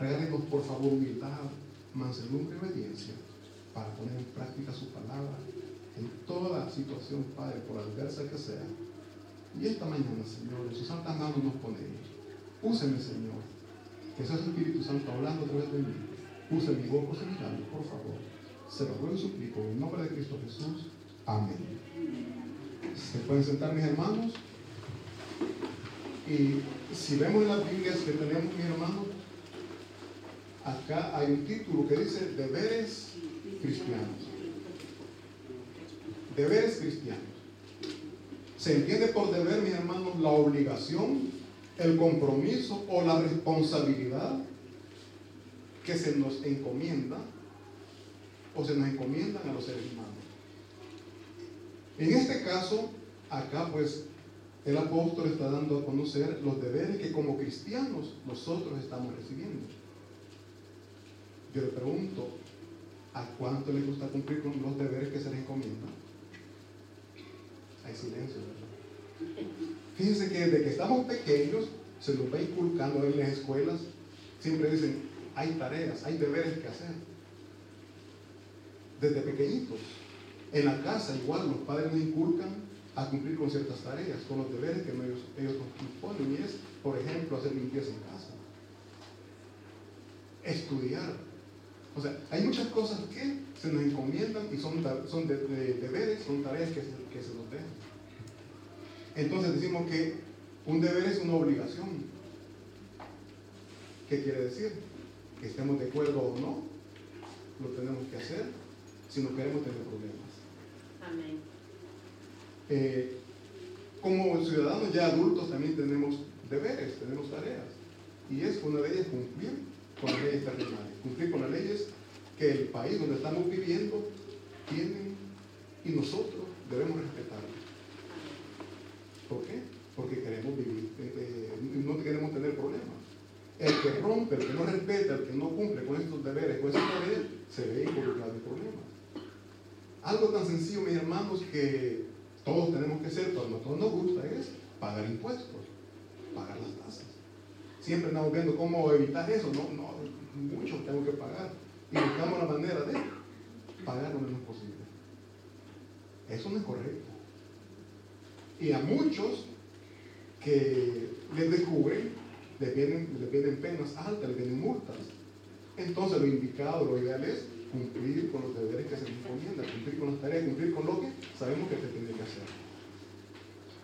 Regálenos por favor humildad, mansedumbre y obediencia para poner en práctica su palabra en toda situación, Padre, por adversa que sea. Y esta mañana, Señor, en sus santas manos nos ponemos. Úseme, Señor, que sea su Espíritu Santo hablando a través de mí. Use mi mi labio, por favor. Se lo ruego y suplico en nombre de Cristo Jesús. Amén. Se pueden sentar mis hermanos. Y si vemos las Biblias que tenemos, mis hermanos, acá hay un título que dice deberes cristianos. Deberes cristianos. Se entiende por deber, mis hermanos, la obligación, el compromiso o la responsabilidad que se nos encomienda o se nos encomiendan a los seres humanos. En este caso, acá pues el apóstol está dando a conocer los deberes que como cristianos nosotros estamos recibiendo. Yo le pregunto, ¿a cuánto le gusta cumplir con los deberes que se les encomiendan? Hay silencio, ¿verdad? Fíjense que desde que estamos pequeños se nos va inculcando en las escuelas, siempre dicen, hay tareas, hay deberes que hacer. Desde pequeñitos. En la casa igual los padres nos inculcan a cumplir con ciertas tareas, con los deberes que ellos, ellos nos ponen. Y es, por ejemplo, hacer limpieza en casa. Estudiar. O sea, hay muchas cosas que se nos encomiendan y son, son de, deberes, son tareas que se, que se nos dejan. Entonces decimos que un deber es una obligación. ¿Qué quiere decir? Que estemos de acuerdo o no, lo tenemos que hacer si no queremos tener problemas. Amén. Eh, como ciudadanos ya adultos también tenemos deberes, tenemos tareas. Y es una de ellas cumplir con las leyes terrenales, cumplir con las leyes que el país donde estamos viviendo tiene y nosotros debemos respetarlas. ¿Por qué? Porque queremos vivir, eh, eh, no queremos tener problemas. El que rompe, el que no respeta, el que no cumple con estos deberes, con esas tareas, se ve involucrado en problemas. Algo tan sencillo, mis hermanos, que todos tenemos que hacer, pero a todos nos gusta, es pagar impuestos, pagar las tasas. Siempre estamos viendo cómo evitar eso, no, no, mucho tengo que pagar. Y buscamos la manera de pagar lo menos posible. Eso no es correcto. Y a muchos que les descubren, les vienen, les vienen penas altas, les vienen multas. Entonces lo indicado, lo ideal es cumplir con los deberes que se les encomienda, cumplir con las tareas, cumplir con lo que sabemos que se tiene que hacer.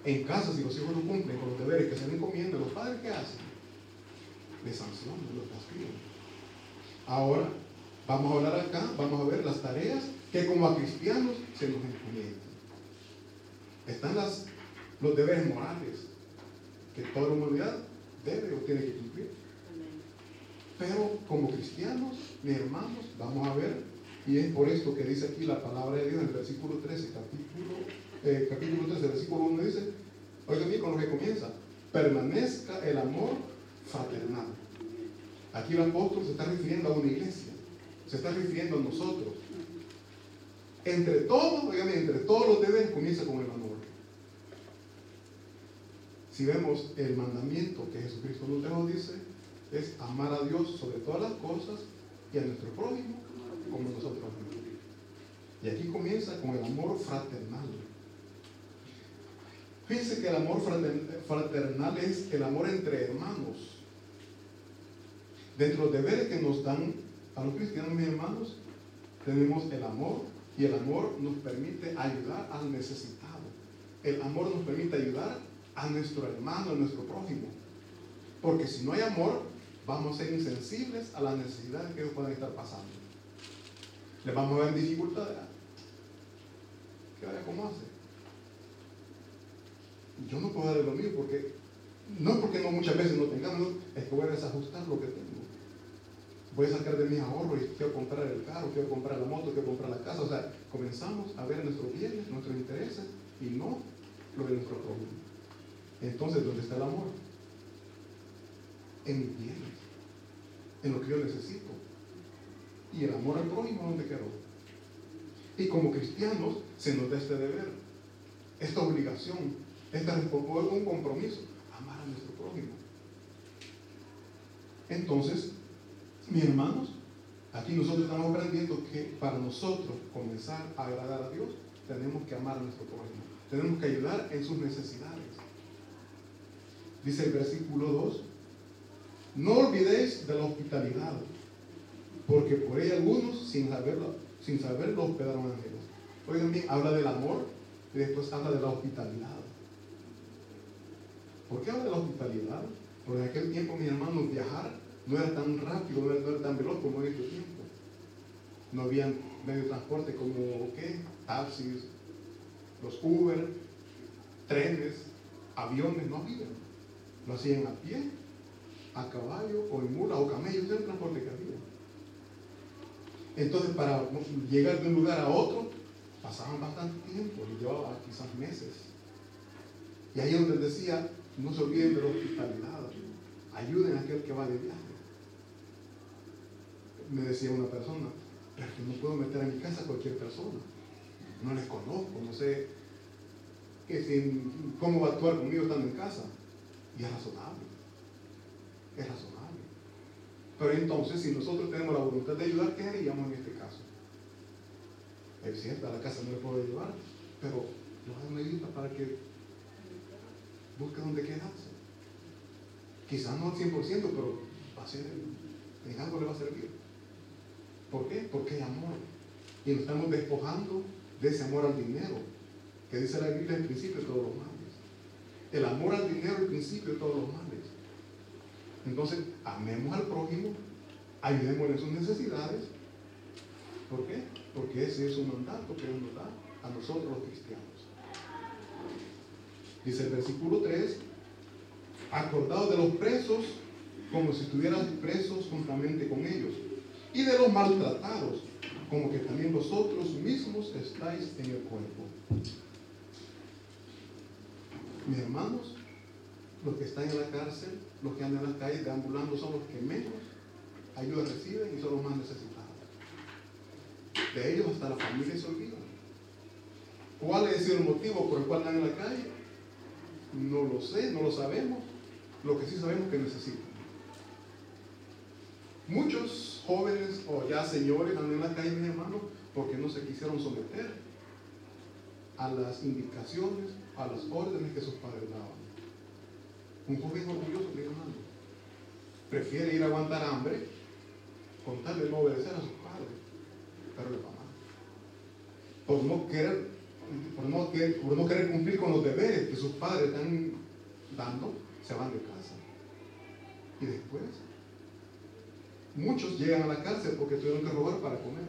En casa, si los hijos no cumplen con los deberes que se les encomienda, los padres ¿qué hacen? Les sancionan, los castigan. Ahora, vamos a hablar acá, vamos a ver las tareas que como a cristianos se nos encomiendan. Están los deberes morales que toda la humanidad debe o tiene que cumplir. Pero como cristianos, mis hermanos, vamos a ver, y es por esto que dice aquí la palabra de Dios en el versículo 13, capítulo, eh, capítulo 13, versículo 1 dice, oigan bien con lo que comienza, permanezca el amor fraternal. Aquí el apóstol se está refiriendo a una iglesia, se está refiriendo a nosotros. Entre todos, oigan entre todos los deberes comienza con el amor. Si vemos el mandamiento que Jesucristo nos dejó, dice, es amar a Dios sobre todas las cosas y a nuestro prójimo como nosotros mismos. Y aquí comienza con el amor fraternal. Fíjense que el amor fraternal es el amor entre hermanos. Dentro de los deberes que nos dan a los cristianos, mis hermanos, tenemos el amor y el amor nos permite ayudar al necesitado. El amor nos permite ayudar a nuestro hermano, a nuestro prójimo. Porque si no hay amor, vamos a ser insensibles a las necesidades que ellos pueden estar pasando. Les vamos a ver dificultades. Que vaya como hace. Yo no puedo darle lo mío porque, no es porque no muchas veces no tengamos, es que voy a desajustar lo que tengo. Voy a sacar de mis ahorros y quiero comprar el carro, quiero comprar la moto, quiero comprar la casa. O sea, comenzamos a ver nuestros bienes, nuestros intereses y no lo de nuestro prójimo. Entonces, ¿dónde está el amor? En mis bienes en lo que yo necesito. Y el amor al prójimo, ¿dónde quedó? Y como cristianos se nos da este deber, esta obligación, esta un compromiso, amar a nuestro prójimo. Entonces, Mis hermanos, aquí nosotros estamos aprendiendo que para nosotros comenzar a agradar a Dios, tenemos que amar a nuestro prójimo. Tenemos que ayudar en sus necesidades. Dice el versículo 2, no olvidéis de la hospitalidad, porque por ella algunos, sin saberlo, sin saberlo hospedaron ángeles. Oigan bien, habla del amor y después habla de la hospitalidad. ¿Por qué habla de la hospitalidad? Porque en aquel tiempo, mis hermanos, viajar no era tan rápido, no era, tan veloz como en este tiempo. No había medio de transporte como, ¿qué? Taxis, los Uber, trenes, aviones, no había. Lo hacían a pie, a caballo, o en mula, o camello, era el transporte que había. Entonces, para llegar de un lugar a otro, pasaban bastante tiempo, y llevaba quizás meses. Y ahí donde decía, no se olviden de la hospitalidad, ayuden a aquel que va de viaje. Me decía una persona, pero que no puedo meter en mi casa a cualquier persona. No les conozco, no sé que cómo va a actuar conmigo estando en casa. Y es razonable. Es razonable. Pero entonces, si nosotros tenemos la voluntad de ayudar, ¿qué haríamos en este caso? Es cierto, a la casa no le puedo llevar, pero lo medidas para que busque donde quedarse. Quizás no al 100%, pero va a ser, en algo le va a servir. ¿Por qué? Porque hay amor. Y nos estamos despojando de ese amor al dinero, que dice la Biblia el principio de todos los males. El amor al dinero es el principio de todos los males. Entonces, amemos al prójimo, ayudémosle en sus necesidades. ¿Por qué? Porque ese es un mandato que Dios nos da a nosotros los cristianos. Dice el versículo 3, acordados de los presos como si estuvieran presos juntamente con ellos, y de los maltratados, como que también vosotros mismos estáis en el cuerpo. Mis hermanos, los que están en la cárcel, los que andan en las calles deambulando son los que menos ayuda reciben y son los más necesitados. De ellos hasta la familia se olvida. ¿Cuál es el motivo por el cual andan en la calle? No lo sé, no lo sabemos. Lo que sí sabemos que necesitan. Muchos jóvenes o ya señores andan en la calle, mis hermanos, porque no se quisieron someter a las indicaciones, a las órdenes que sus padres daban. Un joven orgulloso, mi hermano, prefiere ir a aguantar hambre con tal de no obedecer a sus padres, pero le va mal. Por no querer, por no querer, por no querer cumplir con los deberes que sus padres están dando, se van de casa. Y después, muchos llegan a la cárcel porque tuvieron que robar para comer.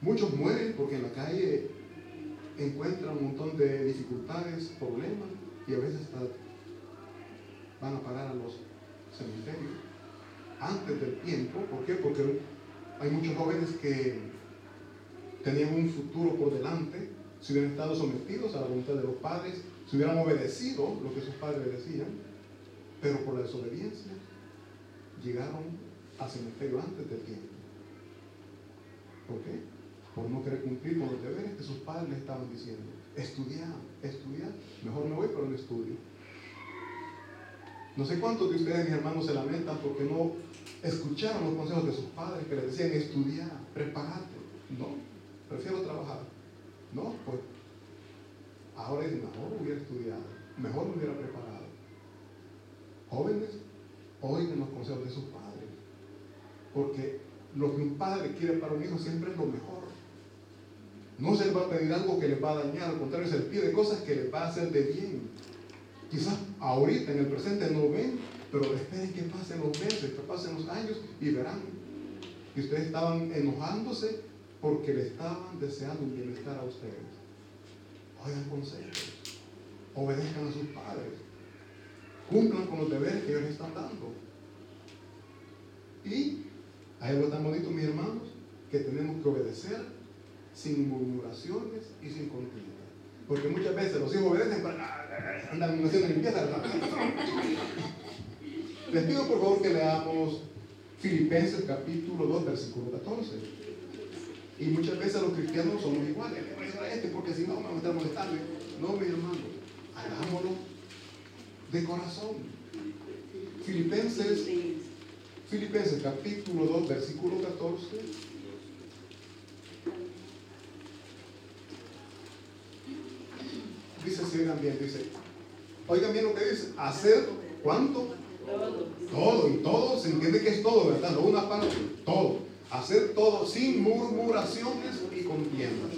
Muchos mueren porque en la calle encuentran un montón de dificultades, problemas y a veces van a parar a los cementerios antes del tiempo. ¿Por qué? Porque hay muchos jóvenes que tenían un futuro por delante, si hubieran estado sometidos a la voluntad de los padres, si hubieran obedecido lo que sus padres decían, pero por la desobediencia llegaron al cementerio antes del tiempo. ¿Por qué? Por no querer cumplir con los deberes que sus padres les estaban diciendo. Estudiar, estudiar. Mejor me voy, pero no estudio. No sé cuántos de ustedes, mis hermanos, se lamentan porque no escucharon los consejos de sus padres que les decían estudiar, prepararte. No, prefiero trabajar. No, pues ahora es mejor hubiera estudiado, mejor me hubiera preparado. Jóvenes, oigan los consejos de sus padres. Porque lo que un padre quiere para un hijo siempre es lo mejor. No se le va a pedir algo que les va a dañar, al contrario, se le pide cosas que les va a hacer de bien. Quizás ahorita, en el presente, no ven, pero esperen que pasen los meses, que pasen los años y verán que ustedes estaban enojándose porque le estaban deseando un bienestar a ustedes. Oigan consejos, obedezcan a sus padres, cumplan con los deberes que ellos están dando. Y hay algo tan bonito, mis hermanos, que tenemos que obedecer sin murmuraciones y sin contienda. Porque muchas veces los hijos obedecen para andan haciendo limpieza. Les pido por favor que leamos Filipenses capítulo 2, versículo 14. Y muchas veces los cristianos somos iguales. Le voy a a este porque si no me van a estar molestando. No, mi hermano, hagámoslo de corazón. Filipenses, Filipenses capítulo 2, versículo 14. Dice, si oigan bien, dice, oigan bien lo que dice, hacer cuánto? Todo. Y todo se entiende que es todo, ¿verdad? No una parte, todo. Hacer todo sin murmuraciones y contiendas.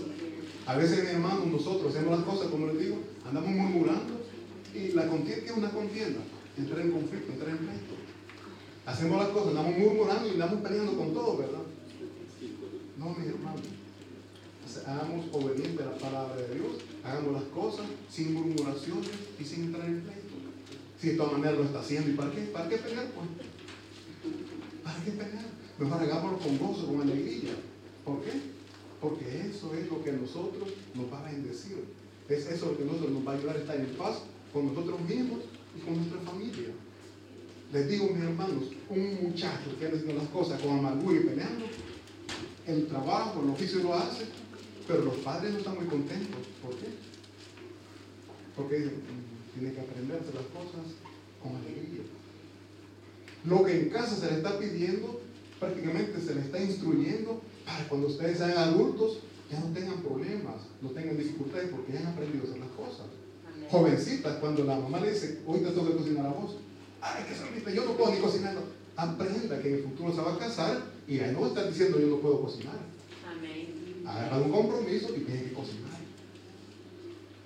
A veces, mi hermano, nosotros hacemos las cosas, como les digo, andamos murmurando y la contienda es una contienda, entrar en conflicto, entrar en pleito. Hacemos las cosas, andamos murmurando y andamos peleando con todo, ¿verdad? No, mi hermano. Hagamos obediente a la palabra de Dios, hagamos las cosas sin murmuraciones y sin entrar en pleito. Si de todas maneras lo está haciendo, ¿y para qué? ¿Para qué pelear? Pues? ¿Para qué pelear? Mejor hagámoslo con gozo, con alegría. ¿Por qué? Porque eso es lo que a nosotros nos va a bendecir. Es eso lo que a nosotros nos va a ayudar a estar en paz con nosotros mismos y con nuestra familia. Les digo, mis hermanos, un muchacho que anda haciendo las cosas con amargura y peleando, el trabajo, el oficio lo hace, pero los padres no están muy contentos. ¿Por qué? Porque mm, tiene que aprenderse las cosas con alegría. Lo que en casa se le está pidiendo, prácticamente se le está instruyendo para cuando ustedes sean adultos ya no tengan problemas, no tengan dificultades porque ya han aprendido a hacer las cosas. Jovencitas, cuando la mamá le dice, hoy te tengo que cocinar a vos, ay, que solita, yo no puedo ni cocinar. Aprenda que en el futuro se va a casar y ahí no va a estar diciendo yo no puedo cocinar. Amén. Agarra un compromiso y tiene que cocinar.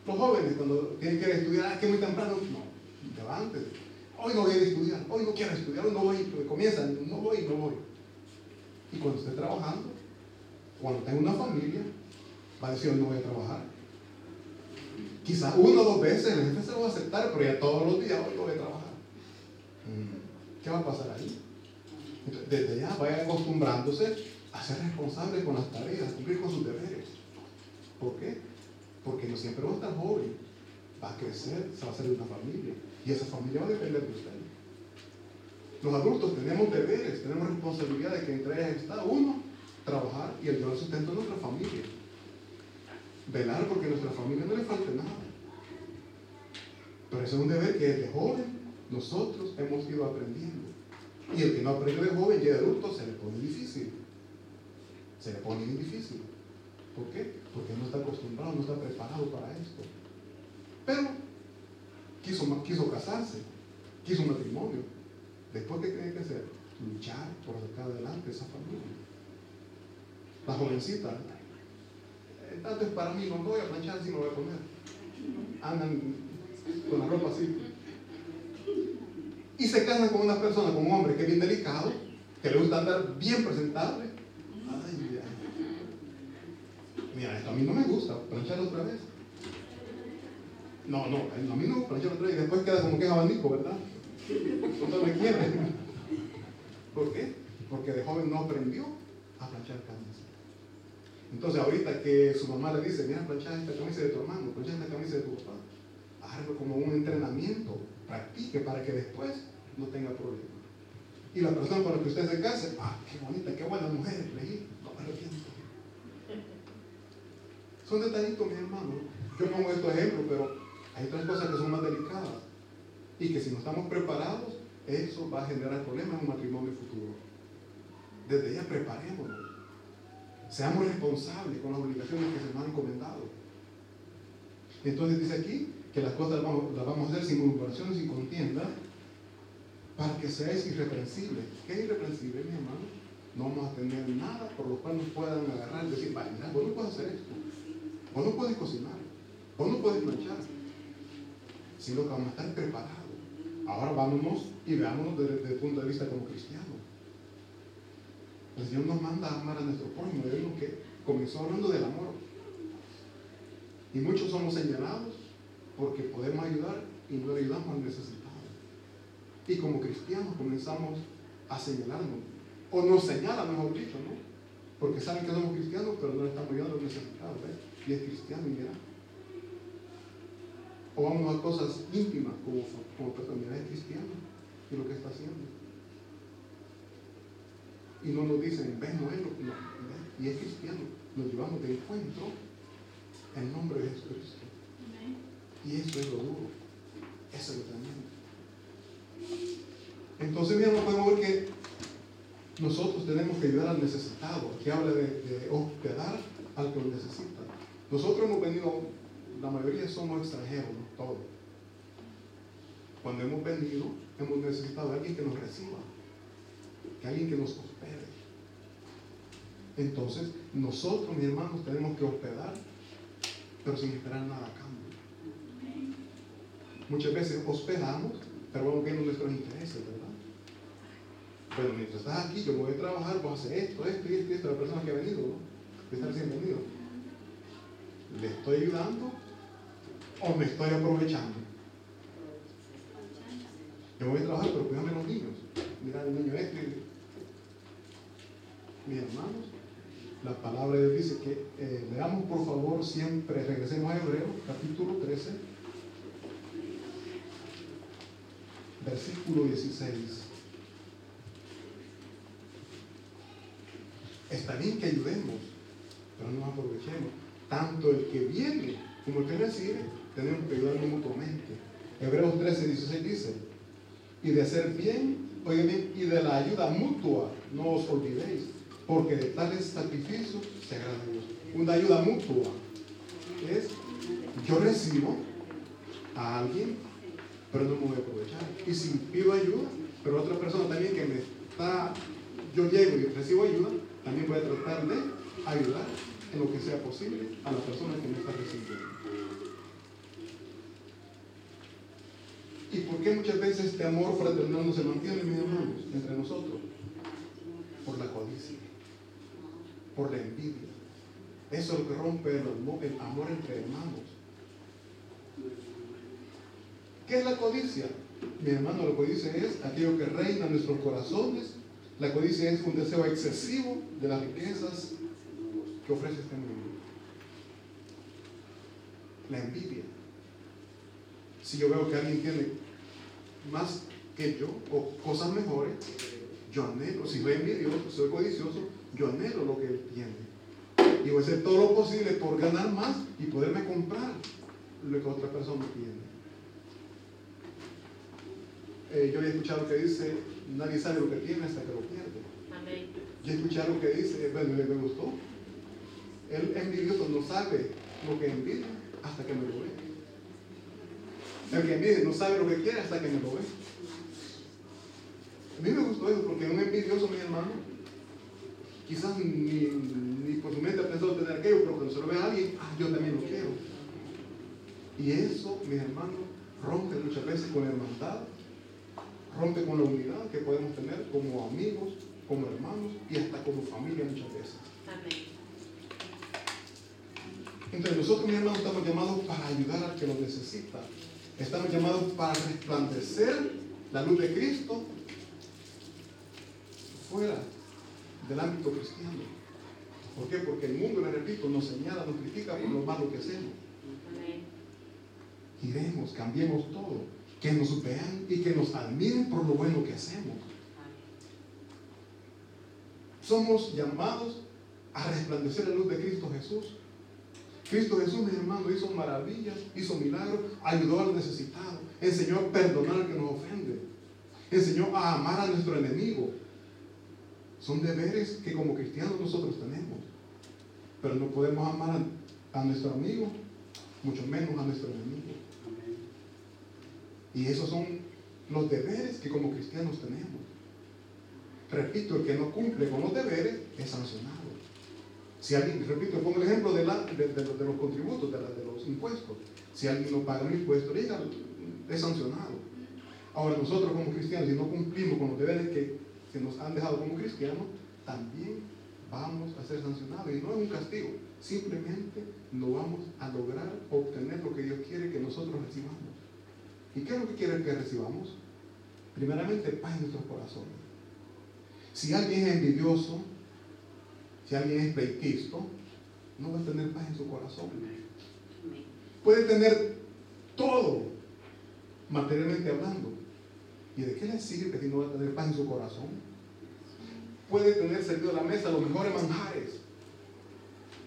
Los jóvenes, cuando tienen que estudiar, ah, que muy temprano, no, levántate. Hoy no voy a estudiar, hoy no quiero estudiar, hoy no voy, comienzan, no voy, no voy. Y cuando esté trabajando, cuando tenga una familia, va a decir, hoy no voy a trabajar. Quizás una o dos veces el jefe se lo va a aceptar, pero ya todos los días hoy no voy a trabajar. Mm, ¿Qué va a pasar ahí? desde ya vayan acostumbrándose a ser responsables con las tareas, cumplir con sus deberes. ¿Por qué? Porque no siempre va a estar joven, va a crecer, se va a hacer una familia. Y esa familia va a depender de usted. Los adultos tenemos deberes, tenemos responsabilidades que entre ellas está uno, trabajar y ayudar al sustento de nuestra familia. Velar porque a nuestra familia no le falte nada. Pero ese es un deber que desde joven nosotros hemos ido aprendiendo. Y el que no aprende de joven y de adulto se le pone difícil. Se le pone difícil. ¿Por qué? Porque no está acostumbrado, no está preparado para esto. Pero quiso, quiso casarse, quiso matrimonio. Después, ¿qué tiene que hacer? Luchar por sacar adelante esa familia. La jovencita, tanto es para mí, no voy a planchar si no voy a poner. Andan con la ropa así. Y se casan con una persona, con un hombre que es bien delicado, que le gusta andar bien presentable. Ay, Mira, esto a mí no me gusta, planchar otra vez. No, no, a mí no, planchar otra vez. Y después queda como que es abanico, ¿verdad? No me quiere. ¿Por qué? Porque de joven no aprendió a planchar camisas. Entonces ahorita que su mamá le dice, mira, planchar esta camisa de tu hermano, planchar esta camisa de tu papá, hazlo como un entrenamiento, practique para que después no tenga problemas. Y la persona la que usted se case, ah, qué bonita, qué buena mujer, leí, no me arrepiento. Son detallitos, mi hermano. Yo pongo estos ejemplos, pero hay otras cosas que son más delicadas. Y que si no estamos preparados, eso va a generar problemas en un matrimonio futuro. Desde ya preparémonos. Seamos responsables con las obligaciones que se nos han encomendado. Entonces dice aquí que las cosas las vamos, a hacer sin murmuraciones, sin contienda, para que seáis irreprensibles. ¿Qué es irreprensible, mi hermano? No vamos a tener nada por lo cual nos puedan agarrar y decir, vaya, vos no puedes hacer esto, vos no puedes cocinar, vos no puedes planchar, sino que vamos a estar preparados. Ahora vámonos y veámonos desde, el punto de vista como cristianos. El Señor nos manda a amar a nuestro prójimo. Vemos que comenzó hablando del amor. Y muchos somos señalados porque podemos ayudar y no ayudamos al necesitado. Y como cristianos comenzamos a señalarnos. O nos señalan, mejor dicho, ¿no? Porque saben que somos cristianos, pero no estamos ayudando a los necesitados. Y es cristiano y mira. O vamos a cosas íntimas como, como personalidad es cristiano y lo que está haciendo. Y no nos dicen, ven, no es lo que y es cristiano. Nos llevamos de encuentro en nombre de Jesucristo. Y eso es lo duro. Eso es lo tremendo. Entonces, bien, podemos ver que nosotros tenemos que ayudar al necesitado, que habla de, hospedar al que lo necesita. Nosotros hemos venido, la mayoría somos extranjeros, ¿no? todos. Cuando hemos venido, hemos necesitado a alguien que nos reciba, que alguien que nos hospede. Entonces, nosotros, mis hermanos, tenemos que hospedar, pero sin esperar nada a cambio. Muchas veces hospedamos, pero vamos viendo nuestros intereses, ¿verdad? Pero mientras estás aquí, yo voy a trabajar, voy a hacer esto, esto y esto, esto, la persona que ha venido, ¿no? que está recién venido. ¿Le estoy ayudando o me estoy aprovechando? Yo voy a trabajar, pero cuídame los niños. Mira el niño este. Mis hermanos, la palabra de Dios dice que eh, leamos por favor siempre, regresemos a Hebreo, capítulo 13, versículo 16. Está bien que ayudemos, pero no aprovechemos. Tanto el que viene como el que recibe, tenemos que ayudar mutuamente. Hebreos 13, 16 dice, y de hacer bien, oigan bien, y de la ayuda mutua, no os olvidéis, porque de tales sacrificios se agrada Dios. Una ayuda mutua es, yo recibo a alguien pero no me voy a aprovechar. Y si pido ayuda, pero otra persona también que me está, yo llego y recibo ayuda, también voy a tratar de ayudar en lo que sea posible a la persona que me está recibiendo. ¿Y por qué muchas veces este amor fraternal no se mantiene, mis hermanos, entre nosotros? Por la codicia, por la envidia. Eso es lo que rompe el amor entre hermanos. ¿Qué es la codicia? Mi hermano, la codicia es aquello que reina en nuestros corazones. La codicia es un deseo excesivo de las riquezas que ofrece este mundo. La envidia. Si yo veo que alguien tiene más que yo o cosas mejores, yo anhelo. Si soy envidioso, soy codicioso, yo anhelo lo que él tiene. Y voy a hacer todo lo posible por ganar más y poderme comprar lo que otra persona tiene. Eh, yo he escuchado que dice, nadie sabe lo que tiene hasta que lo pierde. Amén. Yo he escuchado que dice, bueno, me gustó. El envidioso no sabe lo que envidia hasta que me lo ve. El que envidia no sabe lo que quiere hasta que me lo ve. A mí me gustó eso porque un envidioso, mi hermano, quizás ni, ni por su mente ha pensado tener aquello, pero cuando se lo ve a alguien, ah, yo también lo quiero. Y eso, mi hermano, rompe muchas veces con hermandad rompe con la unidad que podemos tener como amigos, como hermanos y hasta como familia muchas veces. Amén. Entonces nosotros, mis hermanos, estamos llamados para ayudar al que lo necesita. Estamos llamados para resplandecer la luz de Cristo fuera del ámbito cristiano. ¿Por qué? Porque el mundo, le repito, nos señala, nos critica por lo malo que hacemos. Amén. Iremos, cambiemos todo que nos vean y que nos admiren por lo bueno que hacemos. Somos llamados a resplandecer la luz de Cristo Jesús. Cristo Jesús, mi hermano, hizo maravillas, hizo milagros, ayudó al necesitado, enseñó a perdonar al que nos ofende, enseñó a amar a nuestro enemigo. Son deberes que como cristianos nosotros tenemos, pero no podemos amar a nuestro amigo, mucho menos a nuestro enemigo. Y esos son los deberes que como cristianos tenemos. Repito, el que no cumple con los deberes es sancionado. Si alguien, repito, pongo el ejemplo de, la, de, los contributos, de, los impuestos. Si alguien no paga un impuesto, es sancionado. Ahora nosotros como cristianos, si no cumplimos con los deberes que se nos han dejado como cristianos, también vamos a ser sancionados. Y no es un castigo, simplemente no vamos a lograr obtener lo que Dios quiere que nosotros recibamos. ¿Y qué es lo que quiere que recibamos? Primeramente, paz en nuestros corazones. Si alguien es envidioso, si alguien es pleitista, no va a tener paz en su corazón. Puede tener todo, materialmente hablando. ¿Y de qué le sirve si no va a tener paz en su corazón? Puede tener servido a la mesa los mejores manjares,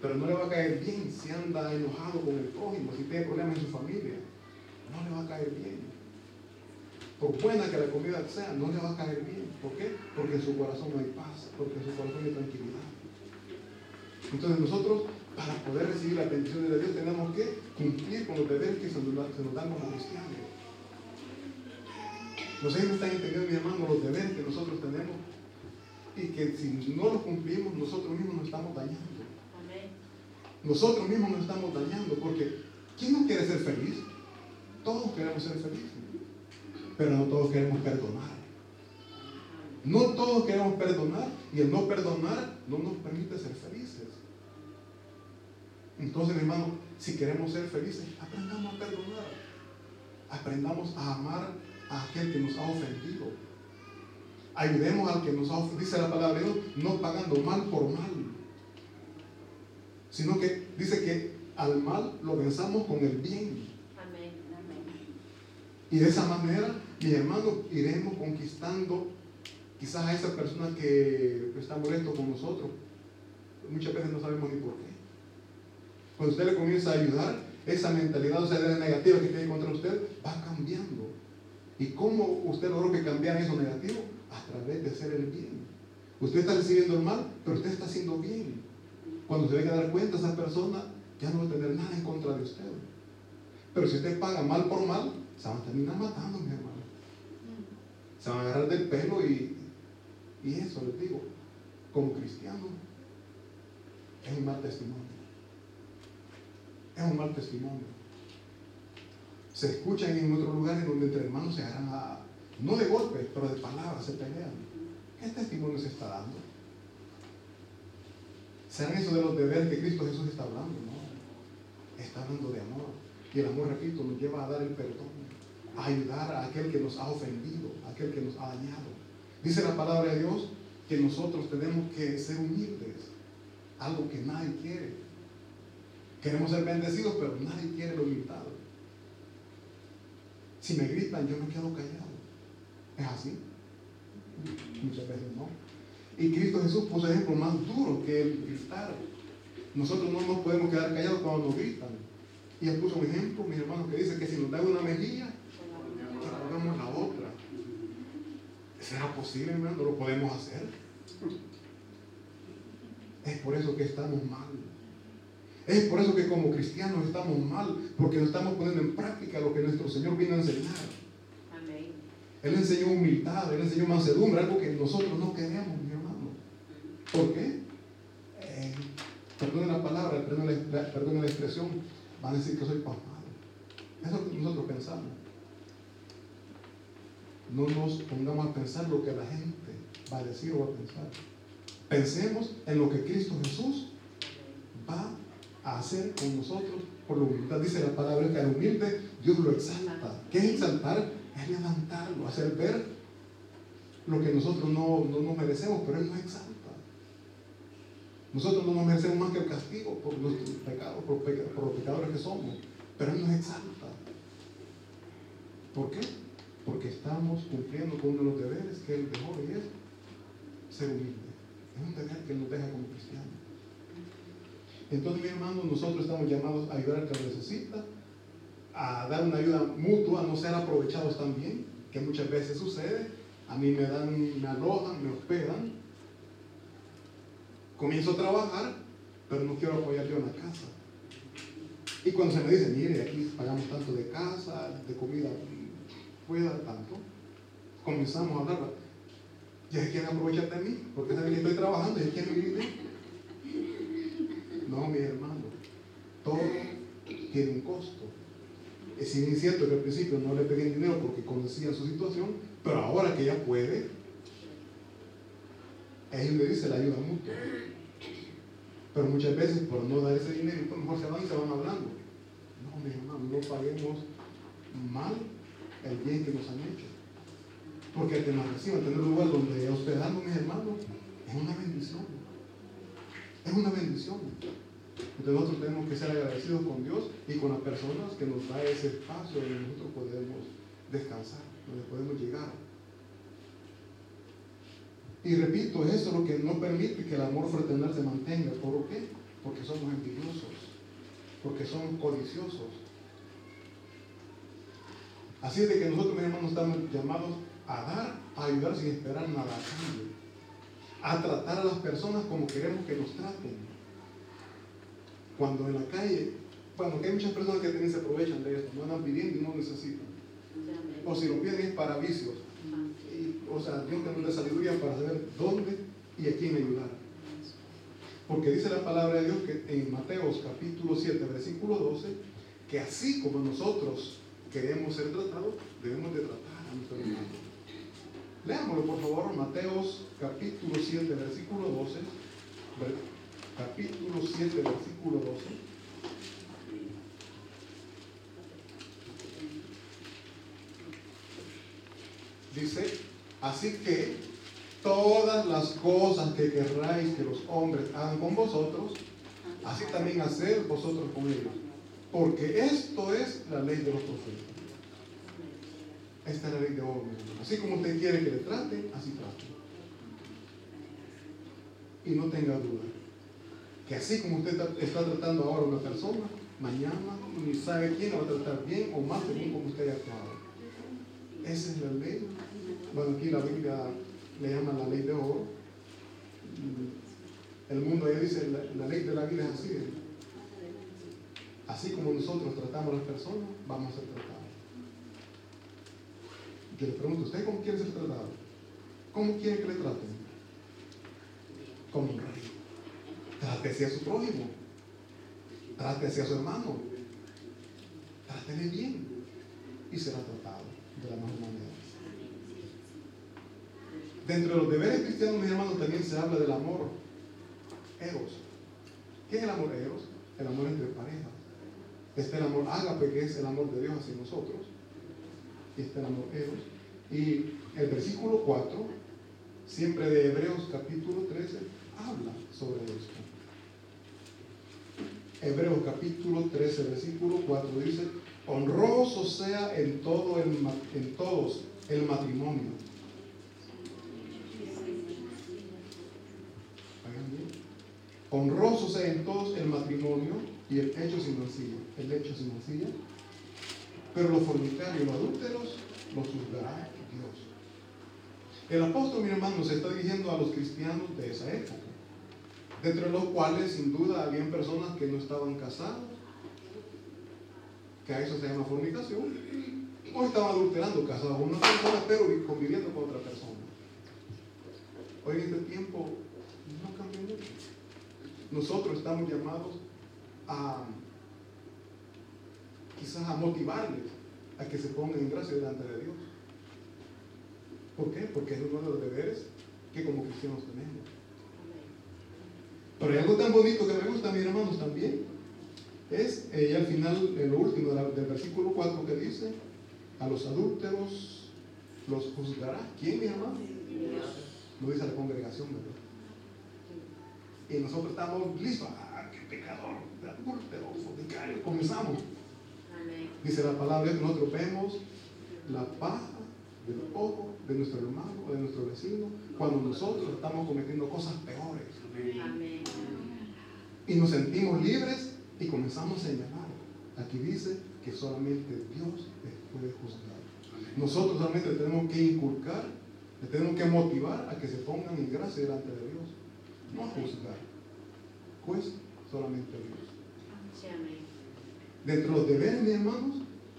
pero no le va a caer bien si anda enojado con el prójimo, si tiene problemas en su familia no le va a caer bien. por buena que la comida sea, no le va a caer bien. ¿Por qué? Porque en su corazón no hay paz, porque en su corazón hay tranquilidad. Entonces nosotros, para poder recibir la bendición de Dios, tenemos que cumplir con los deberes que se nos, dan como cristianos. Si me están entendiendo, mi hermano, los deberes que nosotros tenemos y que si no los cumplimos, nosotros mismos nos estamos dañando. Nosotros mismos nos estamos dañando porque ¿quién no quiere ser feliz? Todos queremos ser felices, pero no todos queremos perdonar. No todos queremos perdonar y el no perdonar no nos permite ser felices. Entonces, mi hermano, si queremos ser felices, aprendamos a perdonar. Aprendamos a amar a aquel que nos ha ofendido. Ayudemos al que nos ha ofendido, dice la palabra de Dios, no pagando mal por mal. Sino que dice que al mal lo venzamos con el bien. Y de esa manera, mis hermanos, iremos conquistando quizás a esa persona que está molesto con nosotros. Muchas veces no sabemos ni por qué. Cuando usted le comienza a ayudar, esa mentalidad, o sea, de negativa que tiene contra usted, va cambiando. ¿Y cómo usted logró que cambiara eso negativo? A través de hacer el bien. Usted está recibiendo el mal, pero usted está haciendo bien. Cuando se venga a dar cuenta, esa persona ya no va a tener nada en contra de usted. Pero si usted paga mal por mal, se van a terminar matando, mi hermano. Se van a agarrar del pelo y, y eso les digo, como cristiano, es un mal testimonio. Es un mal testimonio. Se escuchan en otros lugares donde entre hermanos se agarran no de golpes, pero de palabras, se pelean. ¿Qué testimonio se está dando? ¿Serán esos de los deberes que Cristo Jesús está hablando? No. Está hablando de amor. Y el amor, repito, nos lleva a dar el perdón a ayudar a aquel que nos ha ofendido, a aquel que nos ha dañado. Dice la palabra de Dios que nosotros tenemos que ser humildes, algo que nadie quiere. Queremos ser bendecidos, pero nadie quiere la humildad. Si me gritan, yo me quedo callado. ¿Es así? Muchas veces no. Y Cristo Jesús puso ejemplo más duro que el gritar. Nosotros no nos podemos quedar callados cuando nos gritan. Y él puso un ejemplo, mi hermano, que dice que si nos dan una mejilla, la otra. ¿Será posible, hermano? ¿Lo podemos hacer? Es por eso que estamos mal. Es por eso que como cristianos estamos mal, porque no estamos poniendo en práctica lo que nuestro Señor vino a enseñar. Él enseñó humildad, Él enseñó mansedumbre, algo que nosotros no queremos, mi hermano. ¿Por qué? Eh, perdón la palabra, perdón la, la expresión, van a decir que soy pasmado. Eso es lo que nosotros pensamos no nos pongamos a pensar lo que la gente va a decir o va a pensar. Pensemos en lo que Cristo Jesús a hacer con nosotros por la humildad. Dice la palabra que al humilde Dios lo exalta. ¿Qué es exaltar? Es levantarlo, hacer ver lo que nosotros no, no nos merecemos, pero Él nos exalta. Nosotros no nos merecemos más que el castigo por nuestros pecados, por, los pecadores que somos, pero Él nos exalta. ¿Por qué? porque estamos cumpliendo con uno de los deberes que Él dejó y es ser humilde. Es un deber que Él nos deja como cristianos. Entonces, mi hermano, nosotros estamos llamados a ayudar al que lo necesita, a dar una ayuda mutua, a no ser aprovechados también, que muchas veces sucede. A mí me dan, me alojan, me hospedan. Comienzo a trabajar, pero no quiero apoyar yo en la casa. Y cuando se me dice, mire, aquí pagamos tanto de casa, de comida puede dar tanto. Comenzamos a hablar. Ya se quieren aprovechar de mí, porque saben que estoy trabajando y quieren vivir de No, mi hermano. Todo tiene un costo. Es cierto que al principio no le pedían dinero porque conocían su situación, pero ahora que ya puede, ellos le dice la ayuda mutua. Pero muchas veces por no dar ese dinero, pues mejor se van y se van hablando. No, mi hermano, no paguemos mal el bien que nos han hecho. Porque el que nos reciba, tener un lugar donde hospedamos, mis hermanos, es una bendición. Es una bendición. Entonces nosotros tenemos que ser agradecidos con Dios y con las personas que nos da ese espacio donde nosotros podemos descansar, donde podemos llegar. Y repito, eso es lo que no permite que el amor fraternal se mantenga. ¿Por qué? Porque somos envidiosos, porque somos codiciosos, Así es de que nosotros, mis hermanos, estamos llamados a dar, a ayudar sin esperar nada a cambio. A tratar a las personas como queremos que nos traten. Cuando en la calle, bueno, que hay muchas personas que también se aprovechan de esto, no andan pidiendo y no necesitan. O si lo piden es para vicios. o sea, Dios te da sabiduría para saber dónde y a quién ayudar. Porque dice la palabra de Dios que en Mateos capítulo 7, versículo 12, que así como nosotros queremos ser tratados, debemos de tratar a nuestro hermano. Leámoslo por favor, Mateos capítulo 7, versículo 12. Capítulo 7, versículo 12. Dice, así que todas las cosas que querráis que los hombres hagan con vosotros, así también hacer vosotros con ellos porque esto es la ley de los profetas. Esta es la ley de oro. Así como usted quiere que le trate, así trate. Y no tenga duda. Que así como usted está tratando ahora a una persona, mañana ni sabe quién la va a tratar bien o más bien como usted haya actuado. Esa es la ley. Bueno, aquí la Biblia le llama la ley de oro. El mundo ahí dice la, ley de la vida es así. Así como nosotros tratamos a las personas, vamos a tratados. Le pregunto, ¿usted cómo quiere ser tratado? ¿Cómo quiere que le traten? Como un rey. Trátese a su prójimo. Trátese a su hermano. Trátele bien. Y será tratado de la mejor manera. Dentro de los deberes cristianos, mis hermanos, también se habla del amor eros. ¿Qué es el amor eros? El amor entre parejas. Está el amor ágape, que es el amor de Dios hacia nosotros. Y está el amor eros. Y el versículo 4, siempre de Hebreos capítulo 13, habla sobre esto. Hebreos capítulo 13, versículo 4 dice, honroso sea en, todo el, en todos el matrimonio. Honroso sea en todos el matrimonio y el hecho sin mancilla, el hecho sin mancilla, pero los fornicarios y los adúlteros los juzgará Dios. El apóstol, mi hermano, se está dirigiendo a los cristianos de esa época, dentro de los cuales sin duda habían personas que no estaban casadas, que a eso se llama fornicación, o estaban adulterando, casados con una persona, pero conviviendo con otra persona. Hoy en este tiempo no cambia mucho. Nosotros estamos llamados a quizás a motivarles a que se pongan en gracia delante de Dios. ¿Por qué? Porque es uno de los deberes que como cristianos tenemos. Pero hay algo tan bonito que me gusta, mis hermanos, también. Es, eh, al final, en lo último del versículo 4 que dice, a los adúlteros los juzgará. ¿Quién, mi hermano? Dios. Lo dice la congregación, ¿verdad? Y nosotros estamos listos pecador, de adúltero, fornicario. Comenzamos. Dice la palabra que nosotros vemos la paja del ojo de nuestro hermano o de nuestro vecino cuando nosotros estamos cometiendo cosas peores. Y nos sentimos libres y comenzamos a señalar. Aquí dice que solamente Dios puede juzgar. Nosotros solamente tenemos que inculcar, le tenemos que motivar a que se pongan en gracia delante de Dios, no a juzgar. Pues solamente Dios. Dentro de los deberes, mis hermanos,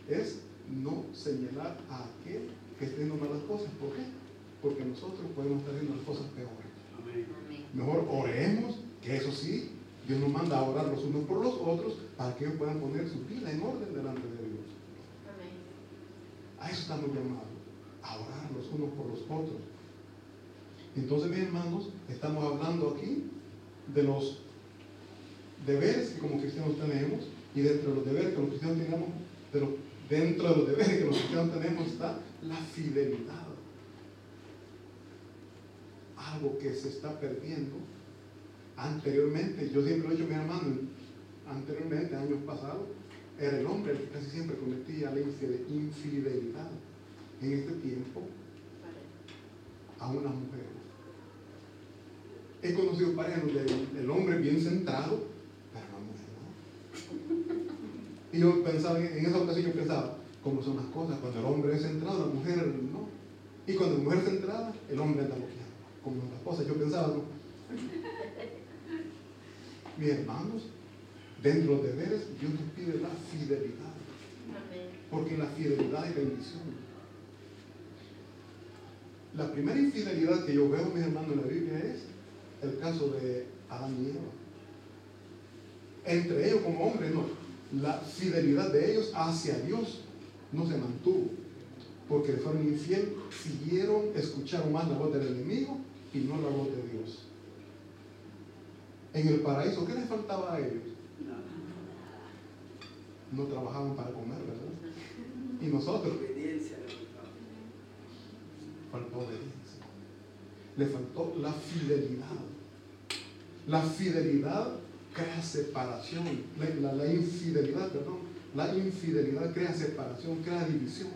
es no señalar a aquel que esté haciendo malas cosas. ¿Por qué? Porque nosotros podemos estar haciendo las cosas peores. Mejor oremos, que eso sí, Dios nos manda a orar los unos por los otros para que ellos puedan poner su vida en orden delante de Dios. A eso estamos llamados, a orar los unos por los otros. Entonces, mis hermanos, estamos hablando aquí de los deberes que como cristianos tenemos y dentro de los deberes que los cristianos tenemos, pero dentro de los deberes que los cristianos tenemos está la fidelidad. Algo que se está perdiendo. Anteriormente, yo siempre lo he dicho mi hermano, anteriormente, años pasados, era el hombre el que casi siempre cometía la infidelidad. En este tiempo, a una mujer. He conocido parejas donde el hombre bien centrado y yo pensaba, en esa ocasión yo pensaba, cómo son las cosas. Cuando el hombre es centrado, la mujer no. Y cuando la mujer es centrada, el hombre anda bloqueado. Como las cosas. Yo pensaba, ¿no? Mis hermanos, dentro de los deberes, Dios nos pide la fidelidad. Porque la fidelidad hay bendición. La primera infidelidad que yo veo, mis hermanos, en la Biblia es el caso de Adán y Eva. Entre ellos como hombres, no. La fidelidad de ellos hacia Dios no se mantuvo. Porque fueron infieles, siguieron, escucharon más la voz del enemigo y no la voz de Dios. En el paraíso, ¿qué les faltaba a ellos? No trabajaban para comer, ¿verdad? Y nosotros. Faltó obediencia. Le faltó la fidelidad. La fidelidad crea separación. La, infidelidad, perdón. La infidelidad crea separación, crea división.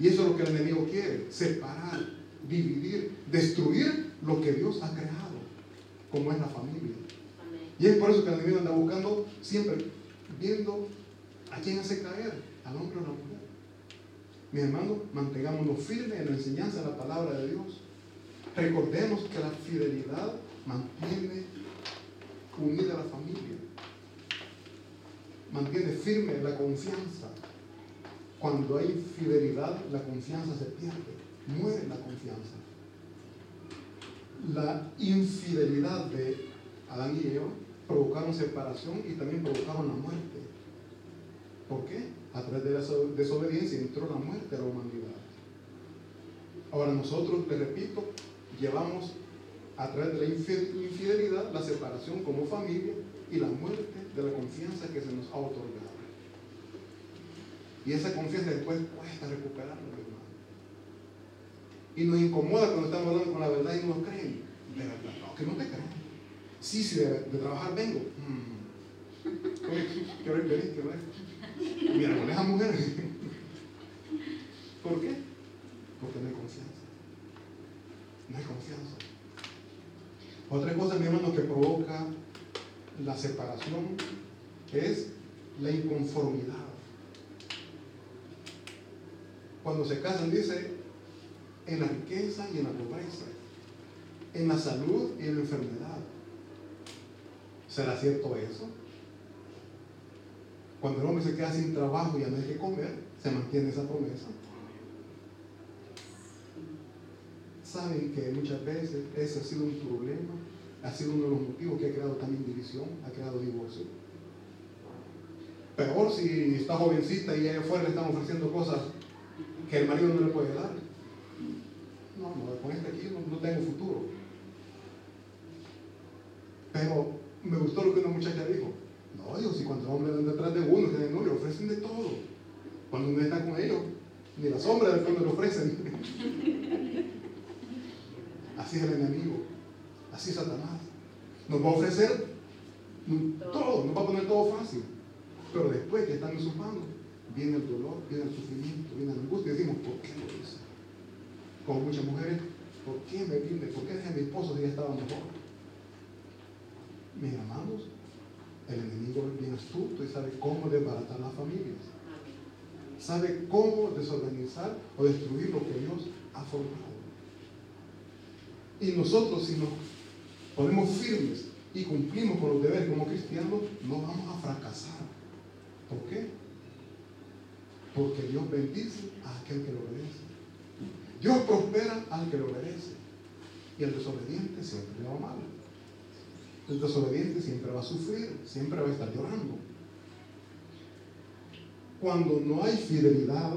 Y eso es lo que el enemigo quiere. Separar, dividir, destruir lo que Dios ha creado, como es la familia. Y es por eso que el enemigo anda buscando siempre, viendo a quién hace caer, al hombre o a la mujer. Mi hermano, mantengámonos firmes en la enseñanza de la palabra de Dios. Recordemos que la fidelidad mantiene unida a la familia. Mantiene firme la confianza. Cuando hay fidelidad, la confianza se pierde. Muere la confianza. La infidelidad de Adán y Eva provocaron separación y también provocaron la muerte. ¿Por qué? A través de la desobediencia entró la muerte a la humanidad. Ahora nosotros, te repito, llevamos a través de la infidelidad la separación como familia y la muerte de la confianza que se nos ha otorgado. Y esa confianza después cuesta recuperarla, hermano. Y nos incomoda cuando estamos hablando con la verdad y no nos creen. De verdad, no, que no te creen. Sí, sí, de, trabajar vengo. Mm. ¿Qué hora veniste? Mira, con esa mujer. ¿Por qué? Porque no hay confianza. No hay confianza. Otra cosa, mi hermano, que provoca la separación es la inconformidad. Cuando se casan, dice, en la riqueza y en la pobreza, en la salud y en la enfermedad. ¿Será cierto eso? Cuando el hombre se queda sin trabajo y ya no hay que comer, se mantiene esa promesa. Saben que muchas veces ese ha sido un problema, ha sido uno de los motivos que ha creado también división, ha creado divorcio. Peor si está jovencita y allá afuera le están ofreciendo cosas que el marido no le puede dar. No, no, con este aquí no tengo futuro. Pero me gustó lo que una muchacha dijo. No, Dios, si cuando hombre andan detrás de uno, que no, le ofrecen de todo. Cuando uno está con ellos, ni la sombra del fondo le ofrecen. Así es el enemigo. Así es Satanás. Nos va a ofrecer todo, nos va a poner todo fácil. Pero después que están en sus manos, viene el dolor, viene el sufrimiento, viene la angustia. Y decimos, ¿por qué lo hice? Como muchas mujeres, ¿por qué me vine? ¿Por qué dejé a mi esposo si ya estaba mejor? mis hermanos, el enemigo es bien astuto y sabe cómo desbaratar las familias. Sabe cómo desorganizar o destruir lo que Dios ha formado. Y nosotros, si nos ponemos firmes y cumplimos con los deberes como cristianos, no vamos a fracasar. ¿Por qué? Porque Dios bendice a aquel que lo obedece. Dios prospera al que lo obedece. Y el desobediente siempre le va mal. El desobediente siempre va a sufrir, siempre va a estar llorando. Cuando no hay fidelidad,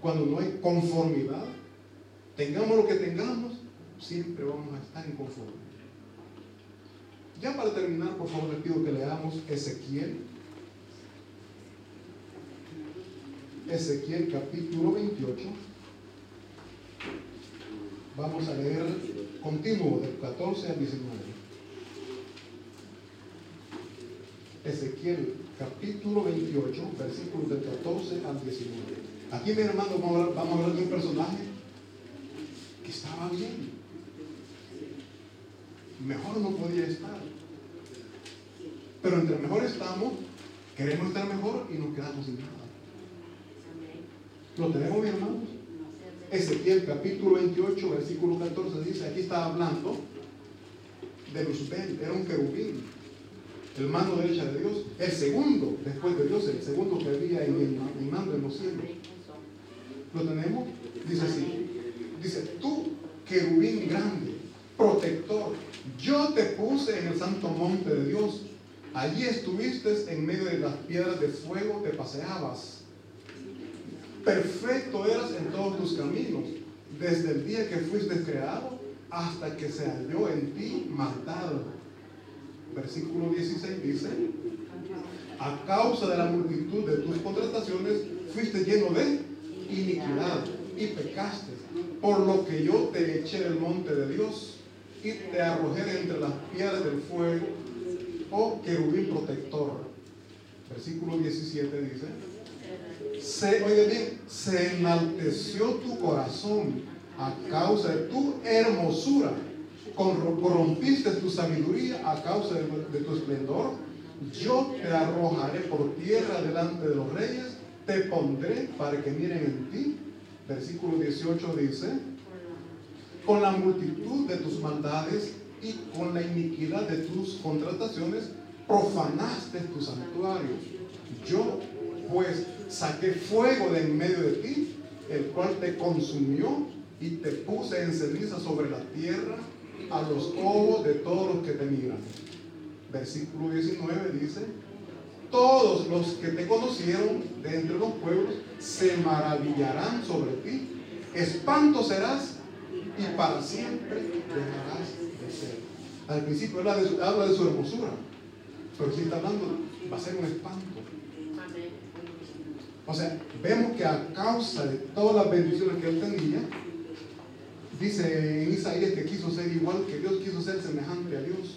cuando no hay conformidad, tengamos lo que tengamos, siempre vamos a estar inconformes. Ya para terminar, por favor, les pido que leamos Ezequiel. Ezequiel capítulo 28. Vamos a leer continuo del 14 al 19. Ezequiel capítulo 28, versículos del 14 al 19. Aquí, mi hermano, vamos a, hablar, de un personaje que estaba bien. Mejor no podía estar. Pero entre mejor estamos, queremos estar mejor y nos quedamos sin nada. ¿Lo tenemos, mi hermanos? Ezequiel capítulo 28, versículo 14 dice, aquí está hablando de Luzbel, era un querubín, el mano derecha de Dios, el segundo después de Dios, el segundo que había en el, mando en los cielos. ¿Lo tenemos? Dice así, dice, tú querubín grande, protector, yo te puse en el santo monte de Dios, allí estuviste en medio de las piedras de fuego, te paseabas. Perfecto eras en todos tus caminos, desde el día que fuiste creado hasta que se halló en ti maldad. Versículo 16 dice, a causa de la multitud de tus contrataciones, fuiste lleno de iniquidad y pecaste, por lo que yo te eché del monte de Dios y te arrojé entre las piedras del fuego, oh querubín protector. Versículo 17 dice, se, oye bien, se enalteció tu corazón a causa de tu hermosura. Corrompiste tu sabiduría a causa de, de tu esplendor. Yo te arrojaré por tierra delante de los reyes, te pondré para que miren en ti. Versículo 18 dice, con la multitud de tus maldades y con la iniquidad de tus contrataciones, profanaste tu santuario. Yo pues saqué fuego de en medio de ti, el cual te consumió y te puse en ceniza sobre la tierra a los ojos de todos los que te miran. Versículo 19 dice, todos los que te conocieron de entre los pueblos se maravillarán sobre ti, espanto serás y para siempre dejarás de ser. Al principio habla de su, habla de su hermosura, pero si está hablando, va a ser un espanto. O sea, vemos que a causa de todas las bendiciones que él tenía, dice en Isaías que quiso ser igual que Dios, quiso ser semejante a Dios.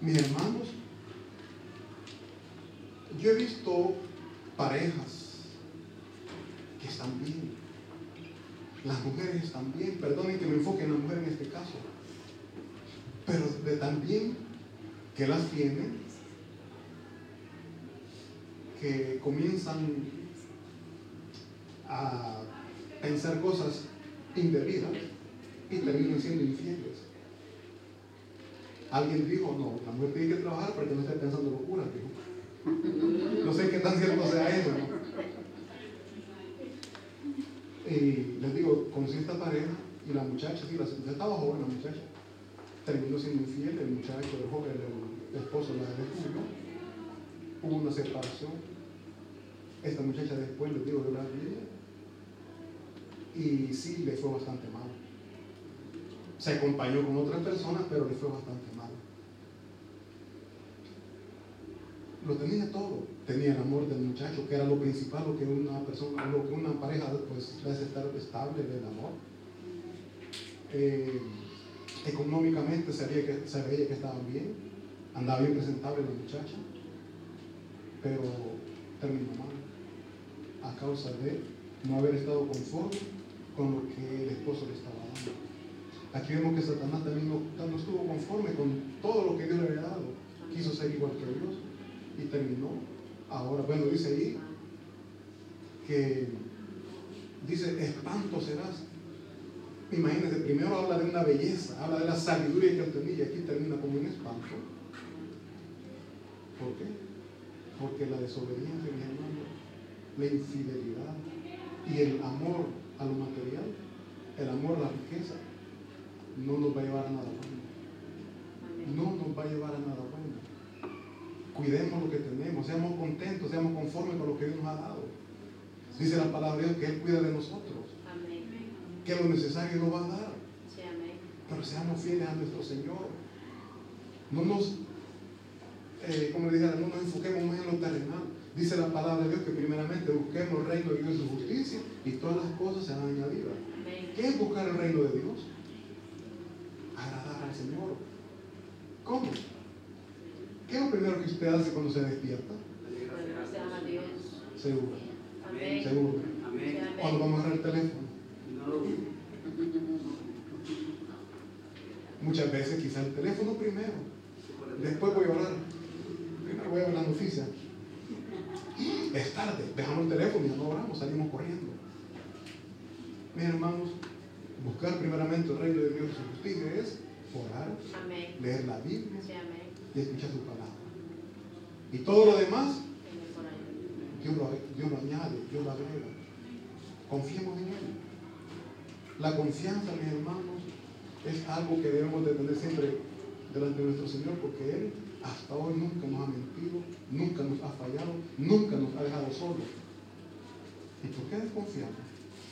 Mis hermanos, yo he visto parejas que están bien. Las mujeres bien. Perdonen que me enfoque en la mujer en este caso. Pero de tan bien que las tienen, que comienzan a pensar cosas indebidas y terminan siendo infieles. Alguien dijo, no, la mujer tiene que trabajar para que no esté pensando locura, No sé qué tan cierto sea eso, Y les digo, conocí esta pareja y la muchacha, sí, la, ya estaba joven la muchacha, terminó siendo infiel, el muchacho, el joven, el, esposo la descubrió hubo una separación. Esta muchacha después le dio la vida y sí le fue bastante mal. Se acompañó con otras personas, pero le fue bastante mal. Lo tenía todo. Tenía el amor del muchacho, que era lo principal, lo que una persona, lo que una pareja pues debe estar estable del amor. Eh, económicamente se veía, que, se que estaban bien, andaba bien presentable la muchacha pero terminó mal a causa de no haber estado conforme con lo que el esposo le estaba dando. Aquí vemos que Satanás también no, estuvo conforme con todo lo que Dios le había dado. Quiso ser igual que Dios y terminó. Ahora, bueno, dice ahí que dice, espanto serás. Imagínense, primero habla de una belleza, habla de la sabiduría que tenía y aquí termina como un espanto. ¿Por qué? Porque la desobediencia, mi hermano, la infidelidad y el amor a lo material, el amor a la riqueza, no nos va a llevar a nada bueno. No nos va a llevar a nada bueno. Cuidemos lo que tenemos, seamos contentos, seamos conformes con lo que Dios nos ha dado. Dice la palabra de Dios que Él cuida de nosotros. Que lo necesario nos va a dar. Pero seamos fieles a nuestro Señor. No nos eh, como le dije, no nos enfoquemos más en lo terrenal. Dice la palabra de Dios que primeramente busquemos el reino de Dios y su justicia y todas las cosas se van añadidas. ¿Qué es buscar el reino de Dios? Agradar al Señor. ¿Cómo? ¿Qué es lo primero que usted hace cuando se despierta? Seguro. Seguro. Cuando vamos a agarrar el teléfono. Muchas veces quizá el teléfono primero. Después voy a orar voy a ver la noticia. es tarde, dejamos el teléfono y ya no oramos, salimos corriendo. Mis hermanos, buscar primeramente el reino de Dios y su justicia es orar, leer la Biblia y escuchar su palabra. Y todo lo demás, Dios lo, Dios lo añade, Dios lo agrega. Confiemos en Él. La confianza, mis hermanos, es algo que debemos de tener siempre delante de nuestro Señor, porque Él hasta hoy nunca nos ha mentido, nunca nos ha fallado, nunca nos ha dejado solos. ¿Y por qué desconfiamos?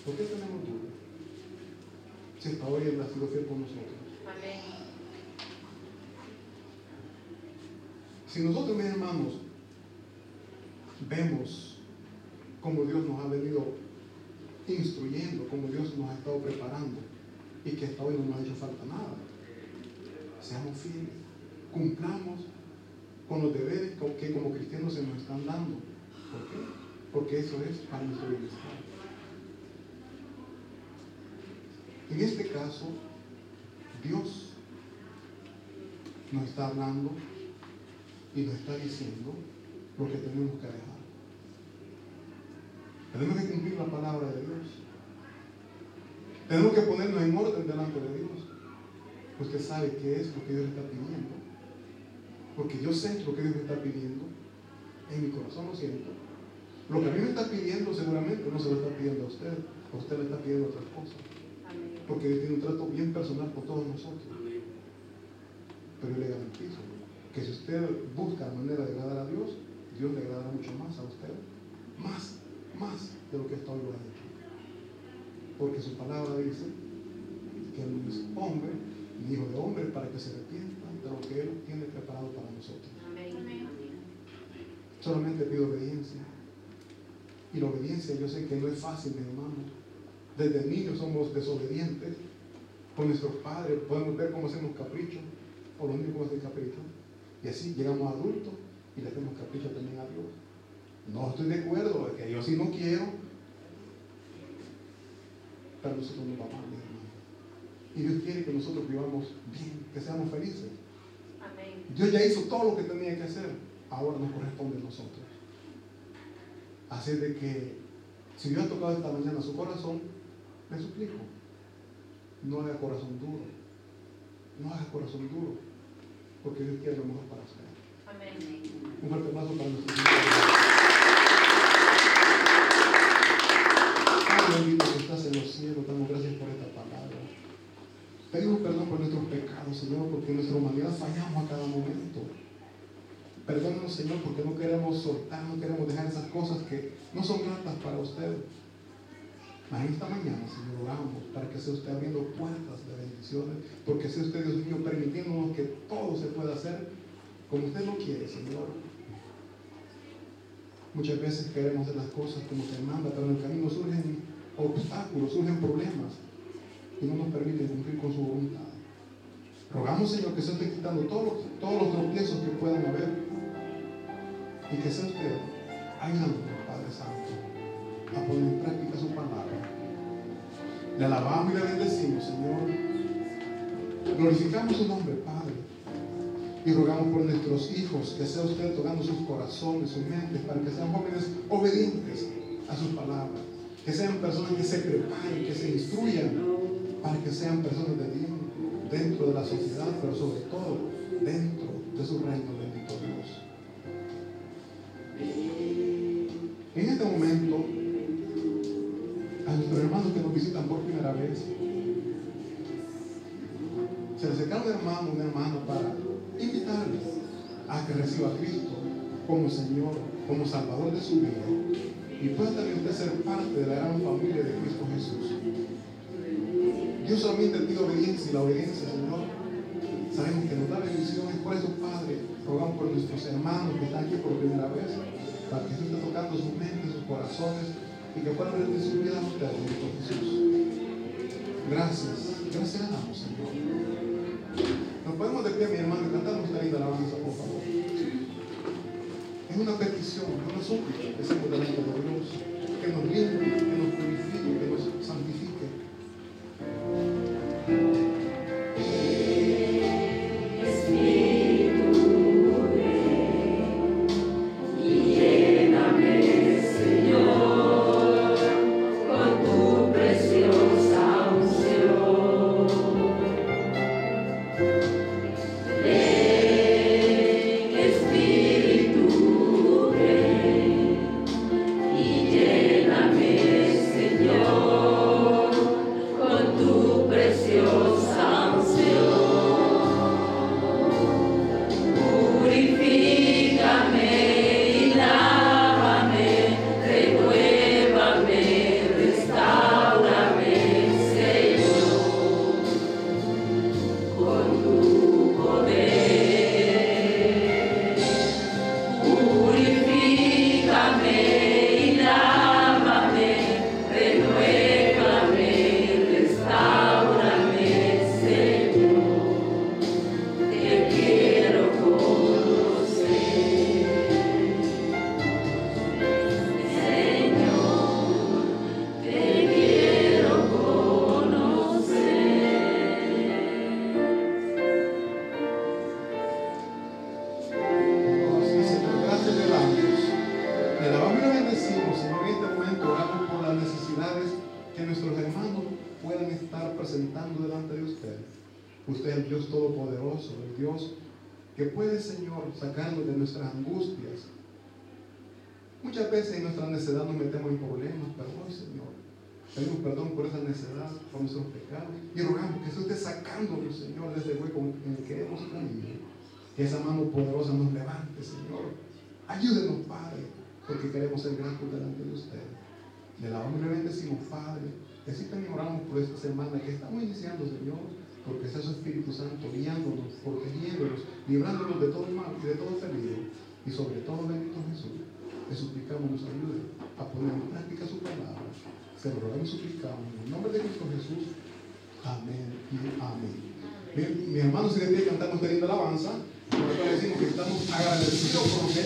¿Por qué tenemos dudas? Si hasta hoy Él ha sido fiel con nosotros. Amén. Si nosotros, mis hermanos, vemos cómo Dios nos ha venido instruyendo, cómo Dios nos ha estado preparando y que hasta hoy no nos ha hecho falta nada, seamos fieles, cumplamos con los deberes que como cristianos se nos están dando. ¿Por qué? Porque eso es para nuestro bienestar. En este caso, Dios nos está hablando y nos está diciendo lo que tenemos que dejar. Tenemos que cumplir la palabra de Dios. Tenemos que ponernos en orden delante de Dios. Usted sabe qué es lo que Dios está pidiendo. Porque yo sé lo que Dios me está pidiendo. En mi corazón lo siento. Lo que a mí me está pidiendo seguramente no se lo está pidiendo a usted. A usted le está pidiendo otras cosas. Porque Dios tiene un trato bien personal con todos nosotros. Pero yo le garantizo que si usted busca manera de agradar a Dios, Dios le agradará mucho más a usted. Más, más de lo que hasta hoy lo ha hecho. Porque su palabra dice que Él es hombre, hijo de hombre, para que se arrepienta de lo que Él tiene preparado para nosotros. Solamente pido obediencia. Y la obediencia yo sé que no es fácil, mi hermano. Desde niños somos desobedientes con nuestros padres. Podemos ver cómo hacemos capricho, o los niños cómo hacen capricho. Y así llegamos adultos y le hacemos capricho también a Dios. No estoy de acuerdo, es que yo sí no quiero. Pero nosotros no vamos, mi hermano. Y Dios quiere que nosotros vivamos bien, que seamos felices. Dios ya hizo todo lo que tenía que hacer. Ahora nos corresponde a nosotros. Así de que, si Dios ha tocado esta mañana su corazón, le suplico, no haga corazón duro. No haga corazón duro. Porque Dios quiere lo mejor para usted. Amén. Un fuerte aplauso para nuestro Señor. Padre bendito que estás en los cielos, damos gracias por esta palabra. Pedimos perdón por nuestros pecados, Señor, porque en nuestra humanidad fallamos a cada momento. Perdónanos, Señor, porque no queremos soltar, no queremos dejar esas cosas que no son gratas para usted. Mas esta mañana, Señor, oramos para que sea usted abriendo puertas de bendiciones, porque sea usted, Dios mío, permitiéndonos que se pueda hacer como usted lo quiere, Señor. Muchas veces queremos hacer las cosas como se manda, pero en el camino surgen obstáculos, surgen problemas y no nos permite cumplir con su voluntad. Rogamos, Señor, que se esté quitando todos todos los tropiezos que puedan haber y que sea usted ayudándonos, Padre Santo, a poner en práctica su palabra. Le alabamos y le bendecimos, Señor. Glorificamos su nombre, Padre. Y rogamos por nuestros hijos, que sea usted tocando sus corazones, sus mentes, para que sean jóvenes obedientes a sus palabras. Que sean personas que se preparen, que se instruyan para que sean personas de bien dentro de la sociedad, pero sobre todo dentro de su reino, bendito Dios. En este momento, a nuestros hermanos que nos visitan por primera vez, se les acerca un hermano, una hermana para invitarles a que reciba a Cristo como Señor, como Salvador de su vida y pueda también usted ser parte de la gran familia de Cristo Jesús. Dios solamente pide obediencia y la obediencia, Señor, sabemos que nos da bendiciones. Por eso, Padre, rogamos por nuestros hermanos que están aquí por primera vez, para que esté tocando sus mentes, sus corazones y que puedan rendir su vida a usted, bendito Jesús. Gracias, gracias a damos, Señor. Nos podemos de mi hermano, y cantamos la linda alabanza, por favor. Es una petición, una súplica que hacemos delante de Dios, que nos limpie, que nos purifique, que nos santifique. Nuestras angustias. Muchas veces en nuestra necedad nos metemos en problemas, pero hoy, Señor, pedimos perdón por esa necedad, por nuestros pecados, y rogamos que esté sacándonos, Señor, de este hueco en el que hemos caído. Que esa mano poderosa nos levante, Señor. Ayúdenos, Padre, porque queremos ser grandes delante de usted. De la honra le bendecimos, Padre. Y así también oramos por esta semana que estamos iniciando, Señor porque sea su Espíritu Santo guiándonos, protegiéndonos, librándonos de todo mal y de todo peligro. Y sobre todo, bendito Jesús, le suplicamos nos ayude a poner en práctica su palabra. Se lo rogamos y suplicamos en el nombre de Cristo Jesús. Amén y amén. Mi, mi hermano, si le cantamos linda alabanza, por eso decimos que estamos agradecidos por lo que